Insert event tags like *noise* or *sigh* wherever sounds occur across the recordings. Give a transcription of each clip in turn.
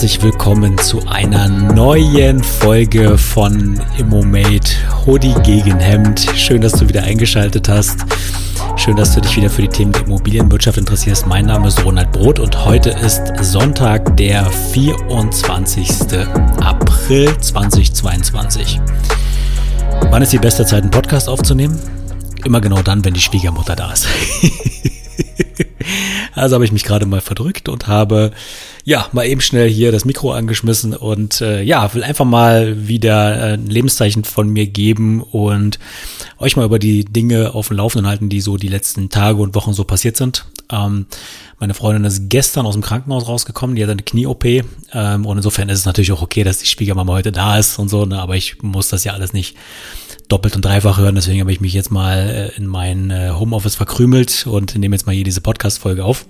herzlich willkommen zu einer neuen Folge von Immomate Hoodie gegen Hemd. Schön, dass du wieder eingeschaltet hast. Schön, dass du dich wieder für die Themen der Immobilienwirtschaft interessierst. Mein Name ist Ronald Brot und heute ist Sonntag, der 24. April 2022. Wann ist die beste Zeit, einen Podcast aufzunehmen? Immer genau dann, wenn die Schwiegermutter da ist. *laughs* also habe ich mich gerade mal verdrückt und habe ja mal eben schnell hier das Mikro angeschmissen und äh, ja, will einfach mal wieder äh, ein Lebenszeichen von mir geben und euch mal über die Dinge auf dem Laufenden halten, die so die letzten Tage und Wochen so passiert sind. Ähm, meine Freundin ist gestern aus dem Krankenhaus rausgekommen, die hat eine Knie-OP ähm, und insofern ist es natürlich auch okay, dass die Schwiegermama heute da ist und so, ne, aber ich muss das ja alles nicht doppelt und dreifach hören. Deswegen habe ich mich jetzt mal äh, in mein äh, Homeoffice verkrümelt und nehme jetzt mal hier diese Podcast-Folge auf.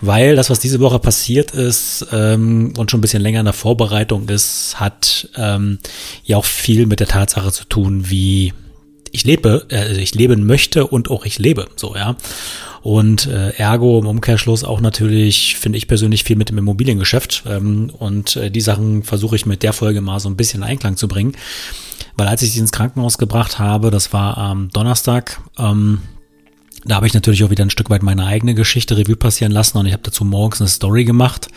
Weil das, was diese Woche passiert ist ähm, und schon ein bisschen länger in der Vorbereitung ist, hat ähm, ja auch viel mit der Tatsache zu tun, wie ich lebe, äh, also ich leben möchte und auch ich lebe. So, ja. Und äh, ergo im Umkehrschluss auch natürlich, finde ich persönlich, viel mit dem Immobiliengeschäft. Ähm, und äh, die Sachen versuche ich mit der Folge mal so ein bisschen in Einklang zu bringen. Weil als ich sie ins Krankenhaus gebracht habe, das war am Donnerstag, ähm, da habe ich natürlich auch wieder ein Stück weit meine eigene Geschichte Revue passieren lassen und ich habe dazu morgens eine Story gemacht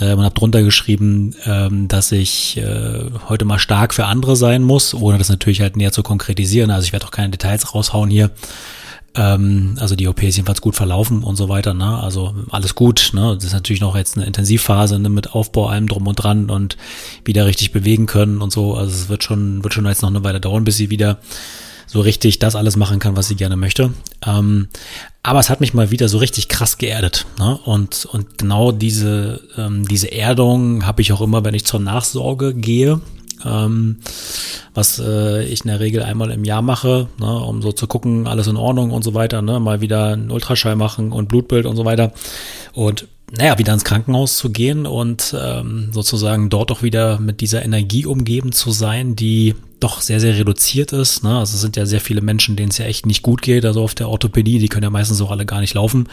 äh, und habe drunter geschrieben, ähm, dass ich äh, heute mal stark für andere sein muss, ohne das natürlich halt näher zu konkretisieren. Also ich werde auch keine Details raushauen hier. Ähm, also die OP ist jedenfalls gut verlaufen und so weiter. Ne? Also alles gut. Ne? Das ist natürlich noch jetzt eine Intensivphase ne? mit Aufbau allem drum und dran und wieder richtig bewegen können und so. Also es wird schon, wird schon jetzt noch eine Weile dauern, bis sie wieder so richtig das alles machen kann, was sie gerne möchte. Ähm, aber es hat mich mal wieder so richtig krass geerdet. Ne? Und, und genau diese, ähm, diese Erdung habe ich auch immer, wenn ich zur Nachsorge gehe ähm, was äh, ich in der Regel einmal im Jahr mache, ne, um so zu gucken, alles in Ordnung und so weiter, ne, mal wieder einen Ultraschall machen und Blutbild und so weiter. Und naja, wieder ins Krankenhaus zu gehen und ähm, sozusagen dort auch wieder mit dieser Energie umgeben zu sein, die doch sehr, sehr reduziert ist. Ne? Also es sind ja sehr viele Menschen, denen es ja echt nicht gut geht. Also auf der Orthopädie, die können ja meistens auch alle gar nicht laufen.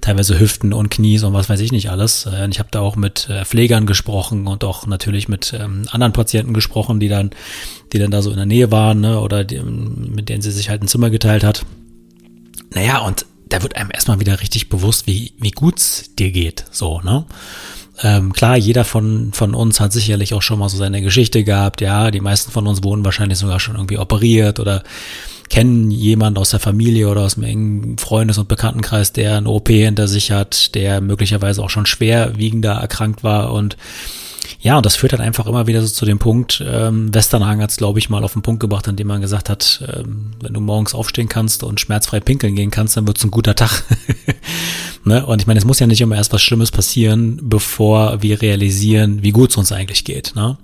Teilweise Hüften und Knies und was weiß ich nicht alles. Äh, ich habe da auch mit äh, Pflegern gesprochen und auch natürlich mit ähm, anderen Patienten gesprochen, die dann, die dann da so in der Nähe waren ne? oder die, mit denen sie sich halt ein Zimmer geteilt hat. Naja, und da wird einem erstmal wieder richtig bewusst, wie, wie gut's dir geht, so, ne? Ähm, klar, jeder von, von uns hat sicherlich auch schon mal so seine Geschichte gehabt, ja, die meisten von uns wurden wahrscheinlich sogar schon irgendwie operiert oder kennen jemand aus der Familie oder aus einem engen Freundes- und Bekanntenkreis, der eine OP hinter sich hat, der möglicherweise auch schon schwerwiegender erkrankt war und ja, und das führt halt einfach immer wieder so zu dem Punkt, ähm, Westernhagen hat es, glaube ich, mal auf den Punkt gebracht, indem man gesagt hat, ähm, wenn du morgens aufstehen kannst und schmerzfrei pinkeln gehen kannst, dann wird's ein guter Tag. *laughs* ne? Und ich meine, es muss ja nicht immer erst was Schlimmes passieren, bevor wir realisieren, wie gut es uns eigentlich geht. Ne?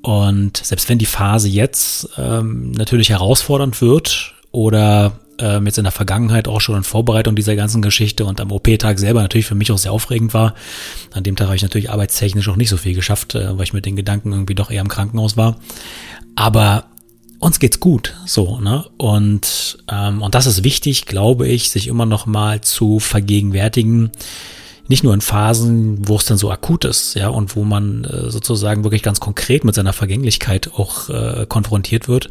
Und selbst wenn die Phase jetzt ähm, natürlich herausfordernd wird oder ähm, jetzt in der Vergangenheit auch schon in Vorbereitung dieser ganzen Geschichte und am OP-Tag selber natürlich für mich auch sehr aufregend war. An dem Tag habe ich natürlich arbeitstechnisch auch nicht so viel geschafft, äh, weil ich mit den Gedanken irgendwie doch eher im Krankenhaus war. Aber uns geht's gut, so, ne? Und, ähm, und das ist wichtig, glaube ich, sich immer noch mal zu vergegenwärtigen, nicht nur in Phasen, wo es dann so akut ist, ja, und wo man äh, sozusagen wirklich ganz konkret mit seiner Vergänglichkeit auch äh, konfrontiert wird,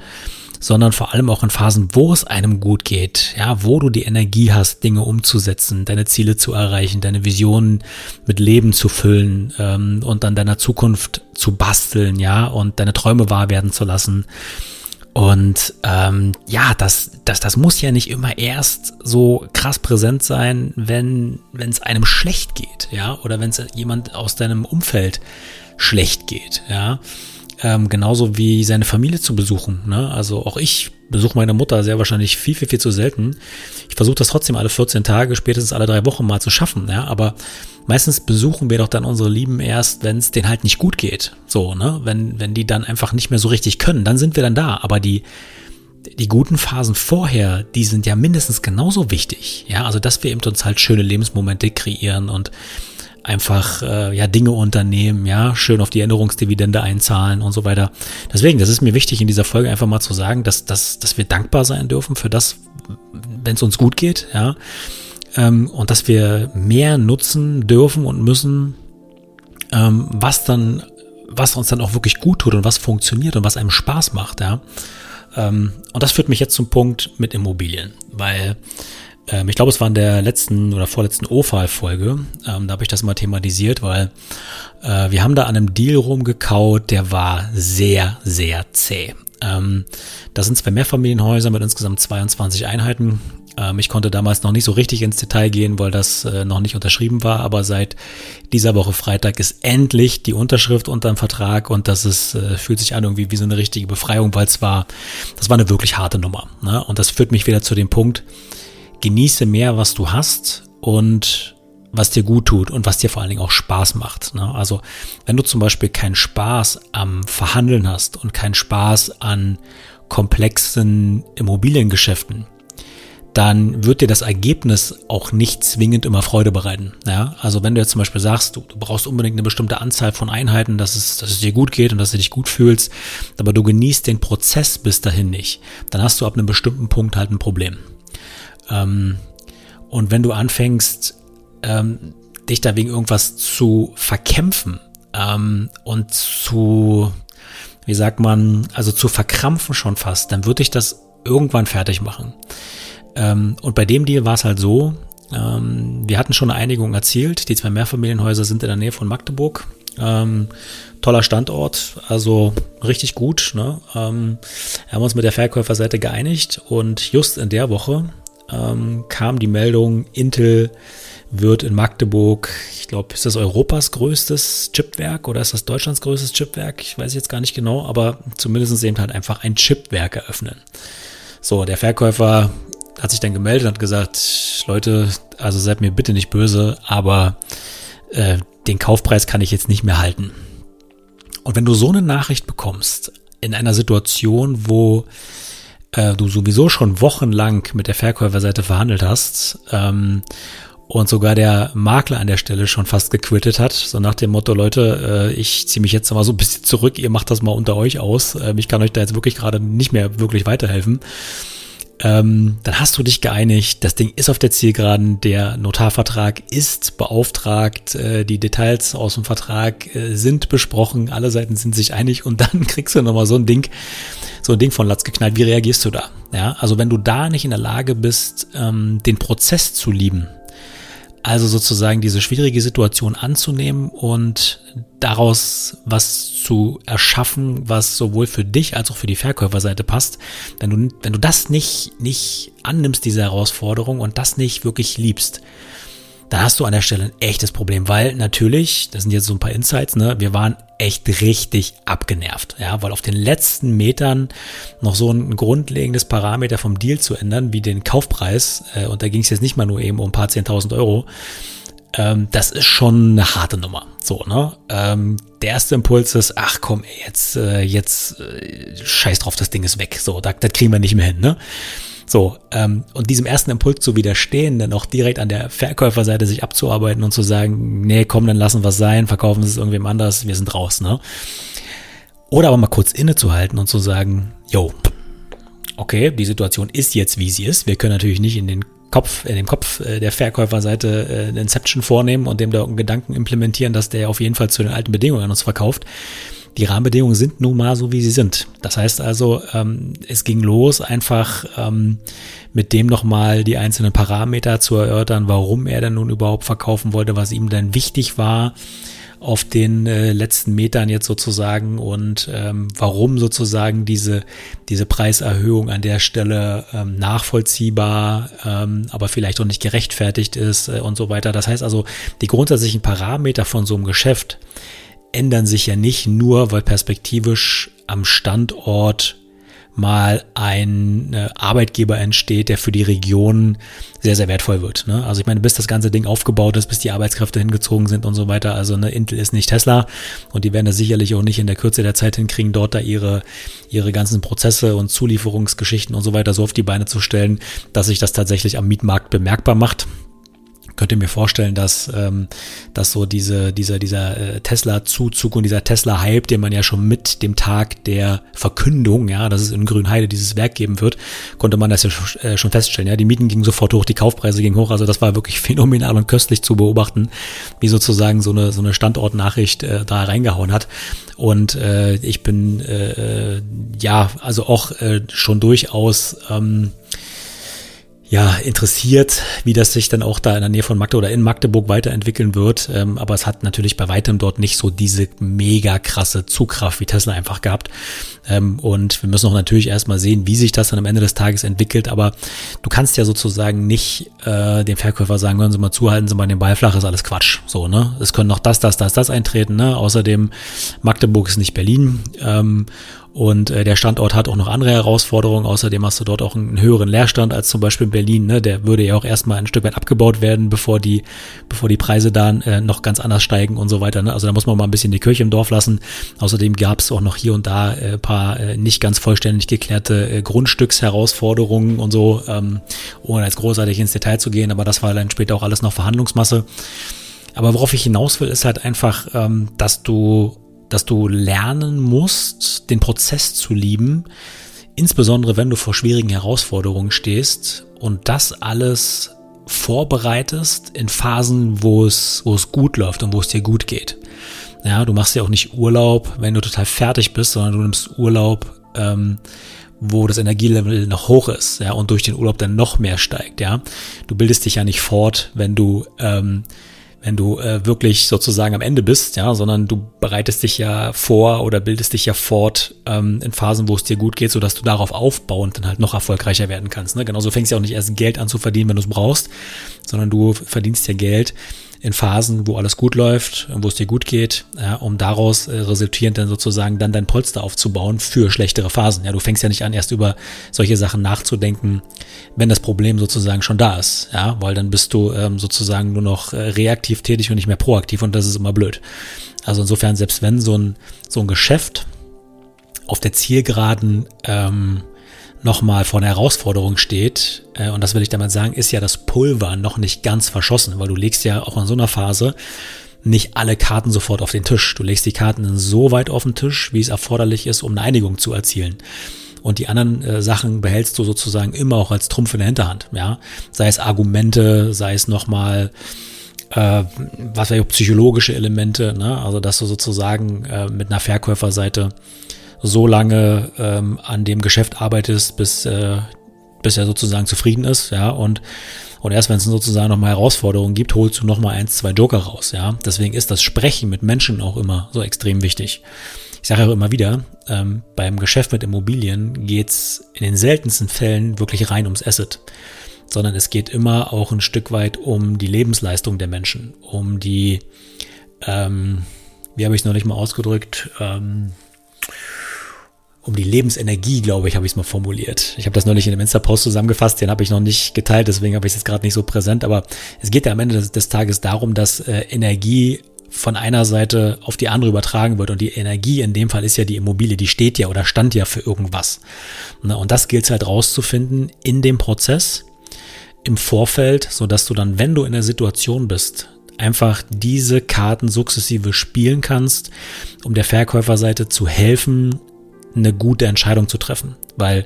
sondern vor allem auch in Phasen, wo es einem gut geht, ja, wo du die Energie hast, Dinge umzusetzen, deine Ziele zu erreichen, deine Visionen mit Leben zu füllen ähm, und an deiner Zukunft zu basteln, ja, und deine Träume wahr werden zu lassen. Und ähm, ja, das, das, das muss ja nicht immer erst so krass präsent sein, wenn es einem schlecht geht, ja, oder wenn es jemand aus deinem Umfeld schlecht geht, ja ähm, genauso wie seine Familie zu besuchen. Ne? Also auch ich besuche meine Mutter sehr wahrscheinlich viel, viel, viel zu selten. Ich versuche das trotzdem alle 14 Tage, spätestens alle drei Wochen mal zu schaffen. Ja? Aber meistens besuchen wir doch dann unsere Lieben erst, wenn es denen halt nicht gut geht. So, ne? Wenn, wenn die dann einfach nicht mehr so richtig können, dann sind wir dann da. Aber die, die guten Phasen vorher, die sind ja mindestens genauso wichtig. Ja, also dass wir eben uns halt schöne Lebensmomente kreieren und einfach äh, ja Dinge unternehmen, ja, schön auf die Änderungsdividende einzahlen und so weiter. Deswegen, das ist mir wichtig in dieser Folge einfach mal zu sagen, dass, dass, dass wir dankbar sein dürfen für das, wenn es uns gut geht, ja, ähm, und dass wir mehr nutzen dürfen und müssen, ähm, was dann, was uns dann auch wirklich gut tut und was funktioniert und was einem Spaß macht, ja. Ähm, und das führt mich jetzt zum Punkt mit Immobilien, weil ähm, ich glaube, es war in der letzten oder vorletzten OFAL-Folge, ähm, da habe ich das mal thematisiert, weil äh, wir haben da an einem Deal rumgekaut, der war sehr, sehr zäh. Ähm, das sind zwei Mehrfamilienhäuser mit insgesamt 22 Einheiten. Ähm, ich konnte damals noch nicht so richtig ins Detail gehen, weil das äh, noch nicht unterschrieben war, aber seit dieser Woche Freitag ist endlich die Unterschrift unter dem Vertrag und das ist, äh, fühlt sich an irgendwie wie so eine richtige Befreiung, weil es war, das war eine wirklich harte Nummer. Ne? Und das führt mich wieder zu dem Punkt, genieße mehr, was du hast und was dir gut tut und was dir vor allen Dingen auch Spaß macht. Ne? Also wenn du zum Beispiel keinen Spaß am Verhandeln hast und keinen Spaß an komplexen Immobiliengeschäften, dann wird dir das Ergebnis auch nicht zwingend immer Freude bereiten. Ja, also wenn du jetzt zum Beispiel sagst, du, du brauchst unbedingt eine bestimmte Anzahl von Einheiten, dass es, dass es dir gut geht und dass du dich gut fühlst, aber du genießt den Prozess bis dahin nicht, dann hast du ab einem bestimmten Punkt halt ein Problem. Ähm, und wenn du anfängst, ähm, dich da wegen irgendwas zu verkämpfen ähm, und zu, wie sagt man, also zu verkrampfen schon fast, dann würde ich das irgendwann fertig machen. Ähm, und bei dem Deal war es halt so, ähm, wir hatten schon eine Einigung erzielt. Die zwei Mehrfamilienhäuser sind in der Nähe von Magdeburg. Ähm, toller Standort, also richtig gut. Ne? Ähm, haben uns mit der Verkäuferseite geeinigt und just in der Woche ähm, kam die Meldung, Intel wird in Magdeburg, ich glaube, ist das Europas größtes Chipwerk oder ist das Deutschlands größtes Chipwerk? Ich weiß jetzt gar nicht genau, aber zumindest eben halt einfach ein Chipwerk eröffnen. So, der Verkäufer hat sich dann gemeldet und hat gesagt, Leute, also seid mir bitte nicht böse, aber äh, den Kaufpreis kann ich jetzt nicht mehr halten. Und wenn du so eine Nachricht bekommst, in einer Situation, wo äh, du sowieso schon wochenlang mit der Verkäuferseite verhandelt hast ähm, und sogar der Makler an der Stelle schon fast gequittet hat, so nach dem Motto, Leute, äh, ich ziehe mich jetzt mal so ein bisschen zurück, ihr macht das mal unter euch aus, äh, ich kann euch da jetzt wirklich gerade nicht mehr wirklich weiterhelfen ähm, dann hast du dich geeinigt, das Ding ist auf der Zielgeraden, der Notarvertrag ist beauftragt, äh, die Details aus dem Vertrag äh, sind besprochen, alle Seiten sind sich einig. Und dann *laughs* kriegst du nochmal so ein Ding, so ein Ding von Latz geknallt. Wie reagierst du da? Ja, also wenn du da nicht in der Lage bist, ähm, den Prozess zu lieben, also sozusagen diese schwierige Situation anzunehmen und daraus was zu erschaffen, was sowohl für dich als auch für die Verkäuferseite passt. Wenn du, wenn du das nicht, nicht annimmst, diese Herausforderung und das nicht wirklich liebst, dann hast du an der Stelle ein echtes Problem, weil natürlich, das sind jetzt so ein paar Insights, ne, wir waren echt richtig abgenervt, ja, weil auf den letzten Metern noch so ein grundlegendes Parameter vom Deal zu ändern, wie den Kaufpreis, äh, und da ging es jetzt nicht mal nur eben um ein paar 10.000 Euro, ähm, das ist schon eine harte Nummer, so, ne, ähm, der erste Impuls ist, ach komm, jetzt, äh, jetzt, äh, scheiß drauf, das Ding ist weg, so, das, das kriegen wir nicht mehr hin, ne, so, ähm, und diesem ersten Impuls zu widerstehen, dann auch direkt an der Verkäuferseite sich abzuarbeiten und zu sagen, nee, komm, dann lassen wir es sein, verkaufen Sie es irgendwem anders, wir sind raus, ne? Oder aber mal kurz innezuhalten und zu sagen, yo, okay, die Situation ist jetzt, wie sie ist. Wir können natürlich nicht in den Kopf, in dem Kopf äh, der Verkäuferseite äh, eine Inception vornehmen und dem da einen Gedanken implementieren, dass der auf jeden Fall zu den alten Bedingungen an uns verkauft die Rahmenbedingungen sind nun mal so, wie sie sind. Das heißt also, ähm, es ging los, einfach ähm, mit dem nochmal die einzelnen Parameter zu erörtern, warum er denn nun überhaupt verkaufen wollte, was ihm denn wichtig war auf den äh, letzten Metern jetzt sozusagen und ähm, warum sozusagen diese, diese Preiserhöhung an der Stelle ähm, nachvollziehbar, ähm, aber vielleicht auch nicht gerechtfertigt ist äh, und so weiter. Das heißt also, die grundsätzlichen Parameter von so einem Geschäft, ändern sich ja nicht nur, weil perspektivisch am Standort mal ein äh, Arbeitgeber entsteht, der für die Region sehr, sehr wertvoll wird. Ne? Also ich meine, bis das ganze Ding aufgebaut ist, bis die Arbeitskräfte hingezogen sind und so weiter. Also ne, Intel ist nicht Tesla und die werden das sicherlich auch nicht in der Kürze der Zeit hinkriegen, dort da ihre, ihre ganzen Prozesse und Zulieferungsgeschichten und so weiter so auf die Beine zu stellen, dass sich das tatsächlich am Mietmarkt bemerkbar macht könnte mir vorstellen, dass, ähm, dass so diese, dieser, dieser äh, Tesla-Zuzug und dieser Tesla-Hype, den man ja schon mit dem Tag der Verkündung, ja, dass es in Grünheide dieses Werk geben wird, konnte man das ja äh, schon feststellen. Ja, die Mieten gingen sofort hoch, die Kaufpreise gingen hoch. Also das war wirklich *laughs* phänomenal und köstlich zu beobachten, wie sozusagen so eine, so eine Standortnachricht äh, da reingehauen hat. Und äh, ich bin äh, äh ja also auch äh, schon durchaus ähm, ja, interessiert, wie das sich dann auch da in der Nähe von Magdeburg oder in Magdeburg weiterentwickeln wird. Ähm, aber es hat natürlich bei weitem dort nicht so diese mega krasse Zugkraft wie Tesla einfach gehabt. Ähm, und wir müssen auch natürlich erstmal sehen, wie sich das dann am Ende des Tages entwickelt. Aber du kannst ja sozusagen nicht äh, dem Verkäufer sagen, hören Sie mal zu, halten Sie mal den Ball flach, ist alles Quatsch. So, ne? Es können noch das, das, das, das eintreten, ne? Außerdem Magdeburg ist nicht Berlin. Ähm, und äh, der Standort hat auch noch andere Herausforderungen. Außerdem hast du dort auch einen höheren Leerstand als zum Beispiel in Berlin. Ne? Der würde ja auch erstmal ein Stück weit abgebaut werden, bevor die, bevor die Preise dann äh, noch ganz anders steigen und so weiter. Ne? Also da muss man mal ein bisschen die Kirche im Dorf lassen. Außerdem gab es auch noch hier und da äh, paar äh, nicht ganz vollständig geklärte äh, Grundstücksherausforderungen und so, ähm, ohne jetzt großartig ins Detail zu gehen. Aber das war dann später auch alles noch Verhandlungsmasse. Aber worauf ich hinaus will, ist halt einfach, ähm, dass du dass du lernen musst, den Prozess zu lieben, insbesondere wenn du vor schwierigen Herausforderungen stehst und das alles vorbereitest in Phasen, wo es, wo es gut läuft und wo es dir gut geht. Ja, du machst ja auch nicht Urlaub, wenn du total fertig bist, sondern du nimmst Urlaub, ähm, wo das Energielevel noch hoch ist, ja, und durch den Urlaub dann noch mehr steigt, ja. Du bildest dich ja nicht fort, wenn du ähm, wenn du äh, wirklich sozusagen am Ende bist, ja, sondern du bereitest dich ja vor oder bildest dich ja fort ähm, in Phasen, wo es dir gut geht, sodass du darauf aufbauend dann halt noch erfolgreicher werden kannst. Ne? Genauso fängst du ja auch nicht erst Geld an zu verdienen, wenn du es brauchst, sondern du verdienst ja Geld, in Phasen, wo alles gut läuft, wo es dir gut geht, ja, um daraus äh, resultierend dann sozusagen dann dein Polster aufzubauen für schlechtere Phasen. Ja, du fängst ja nicht an, erst über solche Sachen nachzudenken, wenn das Problem sozusagen schon da ist, ja, weil dann bist du ähm, sozusagen nur noch äh, reaktiv tätig und nicht mehr proaktiv und das ist immer blöd. Also insofern, selbst wenn so ein, so ein Geschäft auf der Zielgeraden ähm, nochmal vor einer Herausforderung steht, äh, und das will ich damit sagen, ist ja das Pulver noch nicht ganz verschossen, weil du legst ja auch in so einer Phase nicht alle Karten sofort auf den Tisch. Du legst die Karten so weit auf den Tisch, wie es erforderlich ist, um eine Einigung zu erzielen. Und die anderen äh, Sachen behältst du sozusagen immer auch als Trumpf in der Hinterhand, ja. Sei es Argumente, sei es nochmal äh, was weiß ich, psychologische Elemente, ne? Also dass du sozusagen äh, mit einer Verkäuferseite so lange ähm, an dem Geschäft arbeitest, bis, äh, bis er sozusagen zufrieden ist, ja, und, und erst wenn es sozusagen nochmal Herausforderungen gibt, holst du nochmal eins, zwei Joker raus, ja. Deswegen ist das Sprechen mit Menschen auch immer so extrem wichtig. Ich sage auch immer wieder, ähm, beim Geschäft mit Immobilien geht's in den seltensten Fällen wirklich rein ums Asset, sondern es geht immer auch ein Stück weit um die Lebensleistung der Menschen, um die, ähm, wie habe ich es noch nicht mal ausgedrückt, ähm, um die Lebensenergie, glaube ich, habe ich es mal formuliert. Ich habe das nicht in dem Insta-Post zusammengefasst, den habe ich noch nicht geteilt, deswegen habe ich es jetzt gerade nicht so präsent, aber es geht ja am Ende des, des Tages darum, dass äh, Energie von einer Seite auf die andere übertragen wird und die Energie in dem Fall ist ja die Immobilie, die steht ja oder stand ja für irgendwas. Und das gilt halt rauszufinden in dem Prozess, im Vorfeld, so dass du dann, wenn du in der Situation bist, einfach diese Karten sukzessive spielen kannst, um der Verkäuferseite zu helfen, eine gute Entscheidung zu treffen, weil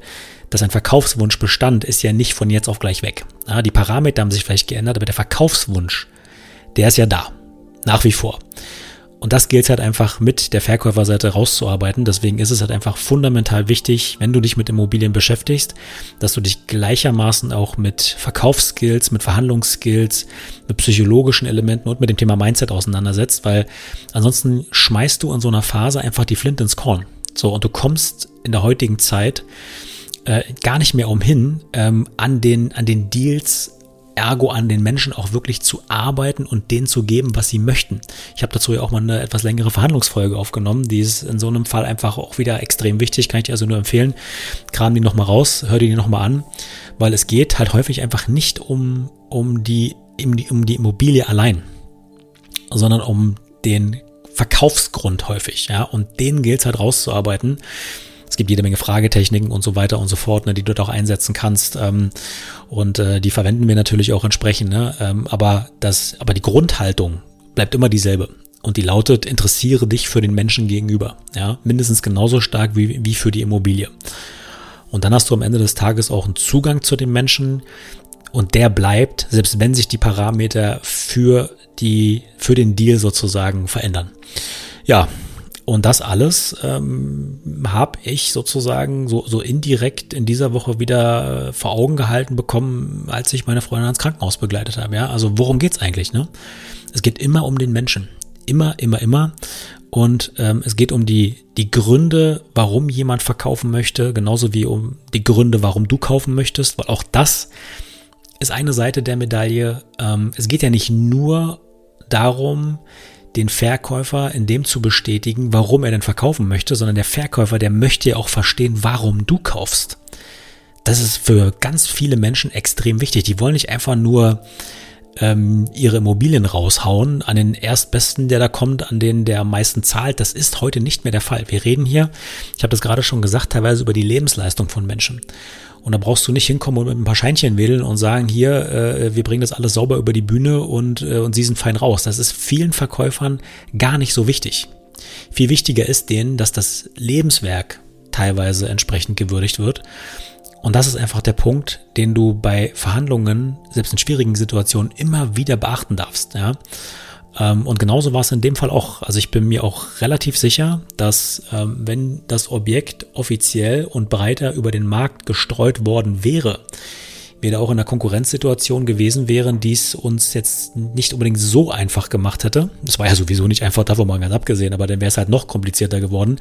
dass ein Verkaufswunsch bestand, ist ja nicht von jetzt auf gleich weg. Ja, die Parameter haben sich vielleicht geändert, aber der Verkaufswunsch, der ist ja da, nach wie vor. Und das gilt halt einfach mit der Verkäuferseite rauszuarbeiten. Deswegen ist es halt einfach fundamental wichtig, wenn du dich mit Immobilien beschäftigst, dass du dich gleichermaßen auch mit Verkaufsskills, mit Verhandlungsskills, mit psychologischen Elementen und mit dem Thema Mindset auseinandersetzt, weil ansonsten schmeißt du in so einer Phase einfach die Flint ins Korn. So, und du kommst in der heutigen Zeit äh, gar nicht mehr umhin, ähm, an, den, an den Deals ergo an den Menschen auch wirklich zu arbeiten und denen zu geben, was sie möchten. Ich habe dazu ja auch mal eine etwas längere Verhandlungsfolge aufgenommen. Die ist in so einem Fall einfach auch wieder extrem wichtig, kann ich dir also nur empfehlen. Kram die nochmal raus, hör die nochmal an, weil es geht halt häufig einfach nicht um, um, die, um, die, um die Immobilie allein, sondern um den Verkaufsgrund häufig, ja, und den gilt es halt rauszuarbeiten. Es gibt jede Menge Fragetechniken und so weiter und so fort, ne, die du dort auch einsetzen kannst. Ähm, und äh, die verwenden wir natürlich auch entsprechend. Ne? Ähm, aber, das, aber die Grundhaltung bleibt immer dieselbe. Und die lautet, interessiere dich für den Menschen gegenüber. Ja, mindestens genauso stark wie, wie für die Immobilie. Und dann hast du am Ende des Tages auch einen Zugang zu dem Menschen und der bleibt, selbst wenn sich die Parameter für die, für den Deal sozusagen verändern. Ja, und das alles ähm, habe ich sozusagen so, so indirekt in dieser Woche wieder vor Augen gehalten bekommen, als ich meine Freundin ans Krankenhaus begleitet habe. Ja, also worum geht's eigentlich? Ne? Es geht immer um den Menschen, immer, immer, immer. Und ähm, es geht um die, die Gründe, warum jemand verkaufen möchte, genauso wie um die Gründe, warum du kaufen möchtest, weil auch das ist eine Seite der Medaille. Ähm, es geht ja nicht nur darum, den Verkäufer in dem zu bestätigen, warum er denn verkaufen möchte, sondern der Verkäufer, der möchte ja auch verstehen, warum du kaufst. Das ist für ganz viele Menschen extrem wichtig. Die wollen nicht einfach nur ähm, ihre Immobilien raushauen an den Erstbesten, der da kommt, an den der am meisten zahlt. Das ist heute nicht mehr der Fall. Wir reden hier, ich habe das gerade schon gesagt, teilweise über die Lebensleistung von Menschen. Und da brauchst du nicht hinkommen und mit ein paar Scheinchen wählen und sagen, hier, äh, wir bringen das alles sauber über die Bühne und, äh, und sie sind fein raus. Das ist vielen Verkäufern gar nicht so wichtig. Viel wichtiger ist denen, dass das Lebenswerk teilweise entsprechend gewürdigt wird und das ist einfach der Punkt, den du bei Verhandlungen, selbst in schwierigen Situationen, immer wieder beachten darfst. Ja? Ähm, und genauso war es in dem Fall auch. Also ich bin mir auch relativ sicher, dass ähm, wenn das Objekt offiziell und breiter über den Markt gestreut worden wäre, wir da auch in einer Konkurrenzsituation gewesen wären, die es uns jetzt nicht unbedingt so einfach gemacht hätte. Das war ja sowieso nicht einfach, davon mal ganz abgesehen, aber dann wäre es halt noch komplizierter geworden.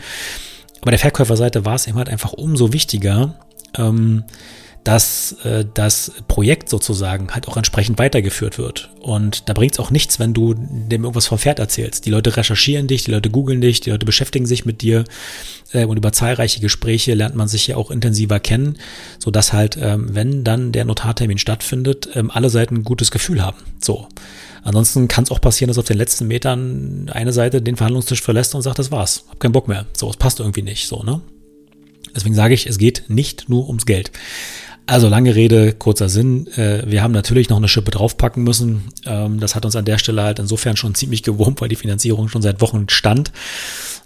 Aber der Verkäuferseite war es eben halt einfach umso wichtiger, ähm, dass äh, das Projekt sozusagen halt auch entsprechend weitergeführt wird. Und da bringt es auch nichts, wenn du dem irgendwas vom Pferd erzählst. Die Leute recherchieren dich, die Leute googeln dich, die Leute beschäftigen sich mit dir äh, und über zahlreiche Gespräche lernt man sich ja auch intensiver kennen, sodass halt, ähm, wenn dann der Notartermin stattfindet, ähm, alle Seiten ein gutes Gefühl haben. So. Ansonsten kann es auch passieren, dass auf den letzten Metern eine Seite den Verhandlungstisch verlässt und sagt, das war's, hab keinen Bock mehr. So, es passt irgendwie nicht, so, ne? Deswegen sage ich, es geht nicht nur ums Geld. Also lange Rede, kurzer Sinn. Äh, wir haben natürlich noch eine Schippe draufpacken müssen. Ähm, das hat uns an der Stelle halt insofern schon ziemlich gewurmt, weil die Finanzierung schon seit Wochen stand.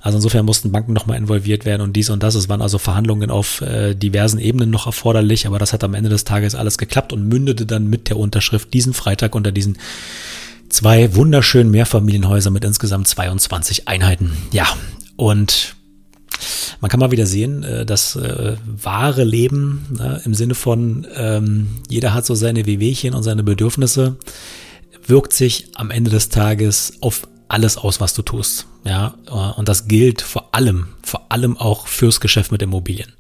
Also insofern mussten Banken nochmal involviert werden und dies und das. Es waren also Verhandlungen auf äh, diversen Ebenen noch erforderlich, aber das hat am Ende des Tages alles geklappt und mündete dann mit der Unterschrift diesen Freitag unter diesen zwei wunderschönen Mehrfamilienhäusern mit insgesamt 22 Einheiten. Ja, und man kann mal wieder sehen, äh, das äh, wahre Leben ne, im Sinne von ähm, jeder hat so seine Wehwehchen und seine Bedürfnisse, wirkt sich am Ende des Tages auf alles aus, was du tust. Ja, äh, und das gilt vor allem, vor allem auch fürs Geschäft mit Immobilien.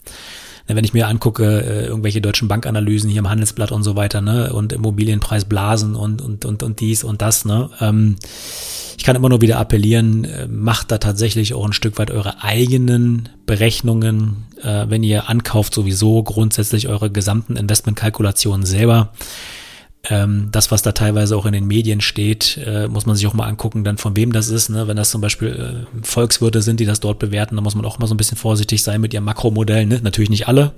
Wenn ich mir angucke, äh, irgendwelche deutschen Bankanalysen hier im Handelsblatt und so weiter, ne, und Immobilienpreisblasen und, und, und, und dies und das, ne, ähm, ich kann immer nur wieder appellieren, äh, macht da tatsächlich auch ein Stück weit eure eigenen Berechnungen, äh, wenn ihr ankauft, sowieso grundsätzlich eure gesamten Investmentkalkulationen selber. Ähm, das, was da teilweise auch in den Medien steht, äh, muss man sich auch mal angucken, dann von wem das ist. Ne? Wenn das zum Beispiel äh, Volkswirte sind, die das dort bewerten, dann muss man auch mal so ein bisschen vorsichtig sein mit ihrem Makromodell. Ne? Natürlich nicht alle,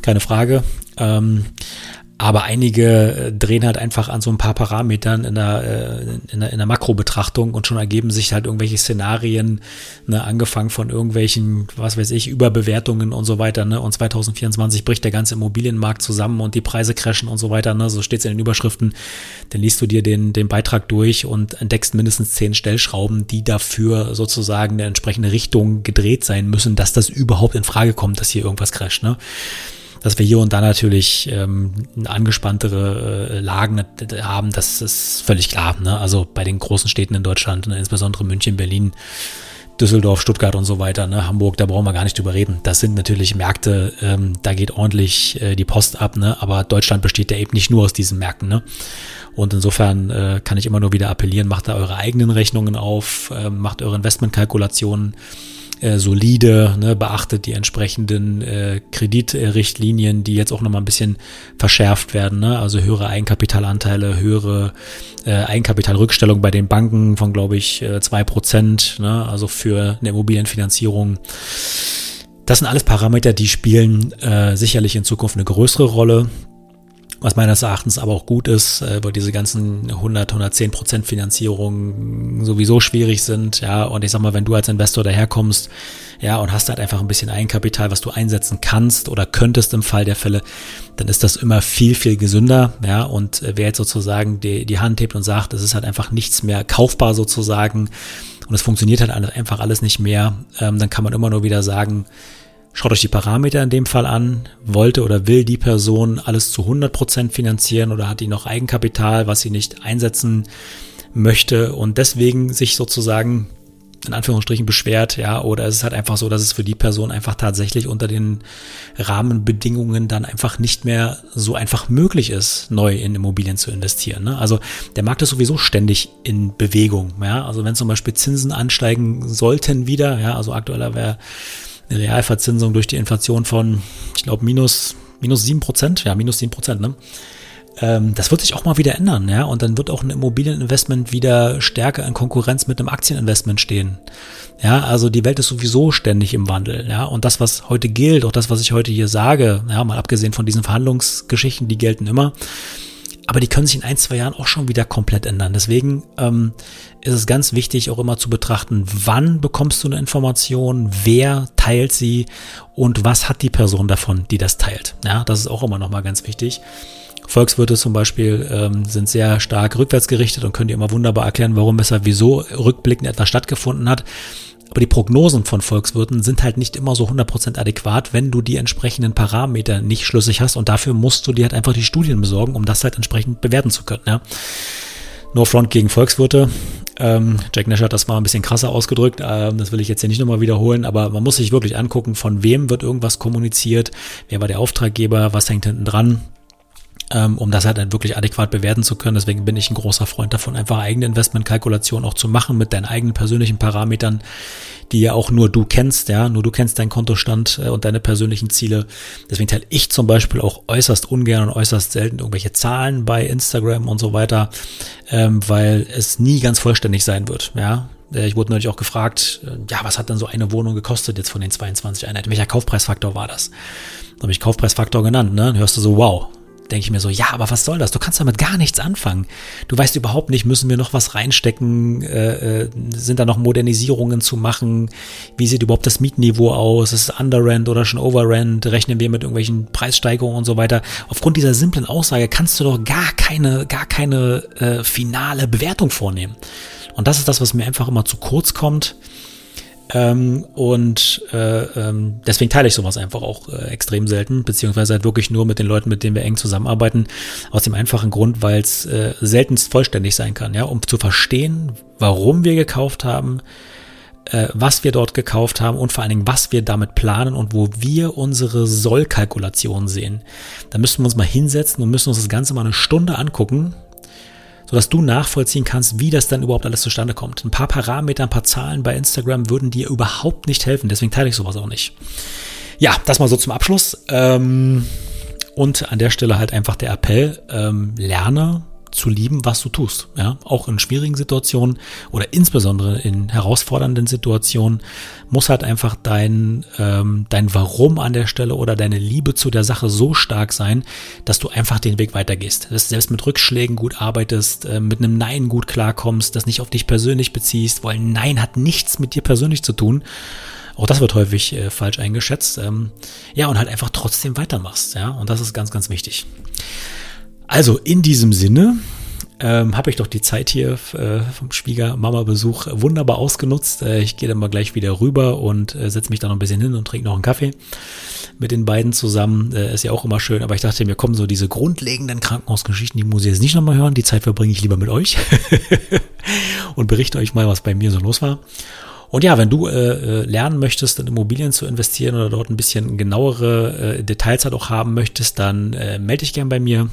keine Frage. Ähm, aber einige äh, drehen halt einfach an so ein paar Parametern in der, äh, in der, in der Makrobetrachtung und schon ergeben sich halt irgendwelche Szenarien, ne, angefangen von irgendwelchen, was weiß ich, Überbewertungen und so weiter. Ne? Und 2024 bricht der ganze Immobilienmarkt zusammen und die Preise crashen und so weiter. Ne? So steht es in den Überschriften. Dann liest du dir den, den Beitrag durch und entdeckst mindestens zehn Stellschrauben, die dafür sozusagen eine entsprechende Richtung gedreht sein müssen, dass das überhaupt in Frage kommt, dass hier irgendwas crasht. Ne? Dass wir hier und da natürlich ähm, angespanntere äh, Lagen haben, das ist völlig klar. Ne? Also bei den großen Städten in Deutschland, ne? insbesondere München, Berlin, Düsseldorf, Stuttgart und so weiter, ne? Hamburg, da brauchen wir gar nicht drüber reden. Das sind natürlich Märkte, ähm, da geht ordentlich äh, die Post ab, ne? aber Deutschland besteht ja eben nicht nur aus diesen Märkten. Ne? Und insofern äh, kann ich immer nur wieder appellieren, macht da eure eigenen Rechnungen auf, äh, macht eure Investmentkalkulationen äh, solide, ne, beachtet die entsprechenden äh, Kreditrichtlinien, die jetzt auch nochmal ein bisschen verschärft werden, ne? also höhere Eigenkapitalanteile, höhere äh, Eigenkapitalrückstellung bei den Banken von, glaube ich, äh, zwei Prozent, ne? also für eine Immobilienfinanzierung Das sind alles Parameter, die spielen äh, sicherlich in Zukunft eine größere Rolle was meines Erachtens aber auch gut ist, äh, weil diese ganzen 100, 110 Prozent Finanzierungen sowieso schwierig sind, ja, und ich sag mal, wenn du als Investor daherkommst, ja, und hast halt einfach ein bisschen Eigenkapital, was du einsetzen kannst oder könntest im Fall der Fälle, dann ist das immer viel, viel gesünder, ja, und äh, wer jetzt sozusagen die, die Hand hebt und sagt, es ist halt einfach nichts mehr kaufbar sozusagen und es funktioniert halt einfach alles nicht mehr, ähm, dann kann man immer nur wieder sagen, Schaut euch die Parameter in dem Fall an. Wollte oder will die Person alles zu 100 Prozent finanzieren oder hat die noch Eigenkapital, was sie nicht einsetzen möchte und deswegen sich sozusagen in Anführungsstrichen beschwert, ja, oder es ist halt einfach so, dass es für die Person einfach tatsächlich unter den Rahmenbedingungen dann einfach nicht mehr so einfach möglich ist, neu in Immobilien zu investieren. Ne? Also der Markt ist sowieso ständig in Bewegung, ja. Also wenn zum Beispiel Zinsen ansteigen sollten wieder, ja, also aktueller wäre eine Realverzinsung durch die Inflation von, ich glaube, minus, minus sieben Prozent, ja, minus sieben Prozent, ne? Ähm, das wird sich auch mal wieder ändern, ja, und dann wird auch ein Immobilieninvestment wieder stärker in Konkurrenz mit einem Aktieninvestment stehen. Ja, also die Welt ist sowieso ständig im Wandel, ja, und das, was heute gilt, auch das, was ich heute hier sage, ja, mal abgesehen von diesen Verhandlungsgeschichten, die gelten immer, aber die können sich in ein, zwei Jahren auch schon wieder komplett ändern. Deswegen ähm, ist es ganz wichtig, auch immer zu betrachten, wann bekommst du eine Information, wer teilt sie und was hat die Person davon, die das teilt. Ja, das ist auch immer nochmal ganz wichtig. Volkswirte zum Beispiel ähm, sind sehr stark rückwärts gerichtet und können dir immer wunderbar erklären, warum, weshalb, wieso rückblickend etwas stattgefunden hat. Aber die Prognosen von Volkswirten sind halt nicht immer so 100% adäquat, wenn du die entsprechenden Parameter nicht schlüssig hast und dafür musst du dir halt einfach die Studien besorgen, um das halt entsprechend bewerten zu können. Ja. No Front gegen Volkswirte. Ähm, Jack Nash hat das mal ein bisschen krasser ausgedrückt. Ähm, das will ich jetzt hier nicht nochmal wiederholen, aber man muss sich wirklich angucken, von wem wird irgendwas kommuniziert, wer war der Auftraggeber, was hängt hinten dran um das halt dann wirklich adäquat bewerten zu können. Deswegen bin ich ein großer Freund davon, einfach eigene Investmentkalkulation auch zu machen mit deinen eigenen persönlichen Parametern, die ja auch nur du kennst, ja, nur du kennst deinen Kontostand äh, und deine persönlichen Ziele. Deswegen teile ich zum Beispiel auch äußerst ungern und äußerst selten irgendwelche Zahlen bei Instagram und so weiter, ähm, weil es nie ganz vollständig sein wird, ja. Äh, ich wurde neulich auch gefragt, äh, ja, was hat denn so eine Wohnung gekostet jetzt von den 22 Einheiten? Welcher Kaufpreisfaktor war das? Da habe ich Kaufpreisfaktor genannt, ne? Dann hörst du so, wow, denke ich mir so, ja, aber was soll das? Du kannst damit gar nichts anfangen. Du weißt überhaupt nicht, müssen wir noch was reinstecken? Äh, äh, sind da noch Modernisierungen zu machen? Wie sieht überhaupt das Mietniveau aus? Ist es Underrent oder schon Overrent? Rechnen wir mit irgendwelchen Preissteigerungen und so weiter? Aufgrund dieser simplen Aussage kannst du doch gar keine, gar keine äh, finale Bewertung vornehmen. Und das ist das, was mir einfach immer zu kurz kommt. Ähm, und äh, ähm, deswegen teile ich sowas einfach auch äh, extrem selten, beziehungsweise halt wirklich nur mit den Leuten, mit denen wir eng zusammenarbeiten, aus dem einfachen Grund, weil es äh, seltenst vollständig sein kann, ja, um zu verstehen, warum wir gekauft haben, äh, was wir dort gekauft haben und vor allen Dingen, was wir damit planen und wo wir unsere Sollkalkulation sehen. Da müssen wir uns mal hinsetzen und müssen uns das Ganze mal eine Stunde angucken, sodass du nachvollziehen kannst, wie das dann überhaupt alles zustande kommt. Ein paar Parameter, ein paar Zahlen bei Instagram würden dir überhaupt nicht helfen, deswegen teile ich sowas auch nicht. Ja, das mal so zum Abschluss. Ähm, und an der Stelle halt einfach der Appell, ähm, lerne zu lieben, was du tust. Ja, auch in schwierigen Situationen oder insbesondere in herausfordernden Situationen muss halt einfach dein, ähm, dein Warum an der Stelle oder deine Liebe zu der Sache so stark sein, dass du einfach den Weg weitergehst. Dass du selbst mit Rückschlägen gut arbeitest, äh, mit einem Nein gut klarkommst, das nicht auf dich persönlich beziehst, weil Nein hat nichts mit dir persönlich zu tun. Auch das wird häufig äh, falsch eingeschätzt. Ähm, ja, und halt einfach trotzdem weitermachst. Ja, und das ist ganz, ganz wichtig. Also in diesem Sinne ähm, habe ich doch die Zeit hier äh, vom Schwiegermama-Besuch wunderbar ausgenutzt. Äh, ich gehe dann mal gleich wieder rüber und äh, setze mich da noch ein bisschen hin und trinke noch einen Kaffee mit den beiden zusammen. Äh, ist ja auch immer schön, aber ich dachte mir, kommen so diese grundlegenden Krankenhausgeschichten, die muss ich jetzt nicht nochmal hören. Die Zeit verbringe ich lieber mit euch *laughs* und berichte euch mal, was bei mir so los war. Und ja, wenn du äh, äh, lernen möchtest, in Immobilien zu investieren oder dort ein bisschen genauere äh, Details halt auch haben möchtest, dann äh, melde dich gern bei mir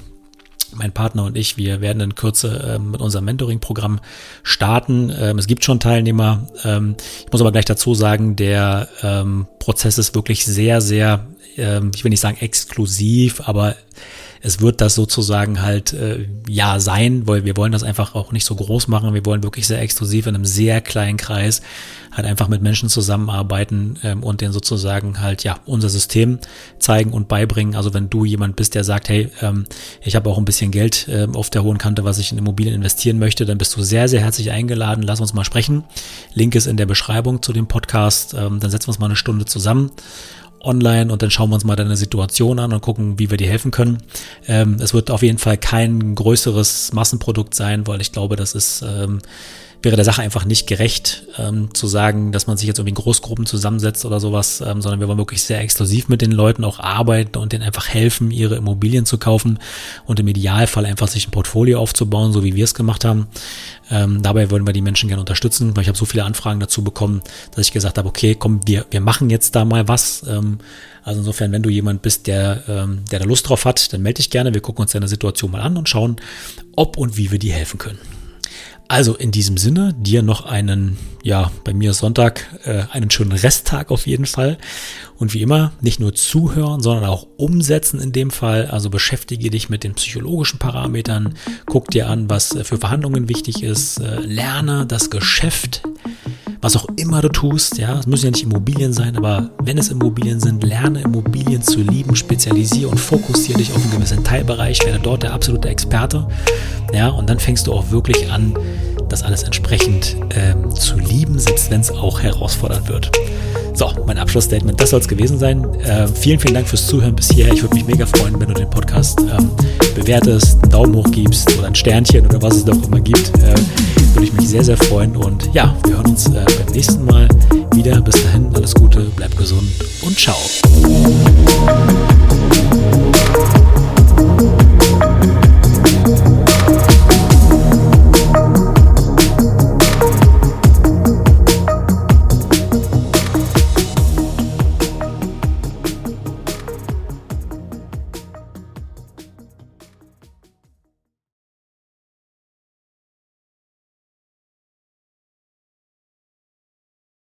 mein Partner und ich, wir werden in Kürze äh, mit unserem Mentoring-Programm starten. Ähm, es gibt schon Teilnehmer. Ähm, ich muss aber gleich dazu sagen, der ähm, Prozess ist wirklich sehr, sehr, ähm, ich will nicht sagen exklusiv, aber es wird das sozusagen halt äh, ja sein, weil wir wollen das einfach auch nicht so groß machen. Wir wollen wirklich sehr exklusiv in einem sehr kleinen Kreis halt einfach mit Menschen zusammenarbeiten ähm, und denen sozusagen halt ja unser System zeigen und beibringen. Also wenn du jemand bist, der sagt, hey, ähm, ich habe auch ein bisschen Geld äh, auf der hohen Kante, was ich in Immobilien investieren möchte, dann bist du sehr, sehr herzlich eingeladen. Lass uns mal sprechen. Link ist in der Beschreibung zu dem Podcast. Ähm, dann setzen wir uns mal eine Stunde zusammen online und dann schauen wir uns mal deine Situation an und gucken, wie wir dir helfen können. Ähm, es wird auf jeden Fall kein größeres Massenprodukt sein, weil ich glaube, das ist ähm, wäre der Sache einfach nicht gerecht, ähm, zu sagen, dass man sich jetzt irgendwie in Großgruppen zusammensetzt oder sowas, ähm, sondern wir wollen wirklich sehr exklusiv mit den Leuten auch arbeiten und denen einfach helfen, ihre Immobilien zu kaufen und im Idealfall einfach sich ein Portfolio aufzubauen, so wie wir es gemacht haben. Ähm, dabei wollen wir die Menschen gerne unterstützen, weil ich habe so viele Anfragen dazu bekommen, dass ich gesagt habe, okay, komm, wir, wir machen jetzt da mal was. Ähm, also insofern, wenn du jemand bist, der, ähm, der da Lust drauf hat, dann melde dich gerne. Wir gucken uns deine Situation mal an und schauen, ob und wie wir dir helfen können. Also in diesem Sinne, dir noch einen, ja, bei mir Sonntag, äh, einen schönen Resttag auf jeden Fall. Und wie immer, nicht nur zuhören, sondern auch umsetzen in dem Fall. Also beschäftige dich mit den psychologischen Parametern, guck dir an, was äh, für Verhandlungen wichtig ist, äh, lerne das Geschäft was auch immer du tust, ja, es müssen ja nicht Immobilien sein, aber wenn es Immobilien sind, lerne Immobilien zu lieben, spezialisiere und fokussiere dich auf einen gewissen Teilbereich, werde dort der absolute Experte, ja, und dann fängst du auch wirklich an, das alles entsprechend ähm, zu lieben, selbst wenn es auch herausfordernd wird. So, mein Abschlussstatement, das soll es gewesen sein. Äh, vielen, vielen Dank fürs Zuhören bis hierher. Ich würde mich mega freuen, wenn du den Podcast ähm, bewertest, einen Daumen hoch gibst oder ein Sternchen oder was es da auch immer gibt. Äh, würde ich mich sehr, sehr freuen. Und ja, wir hören uns äh, beim nächsten Mal wieder. Bis dahin, alles Gute, bleib gesund und ciao.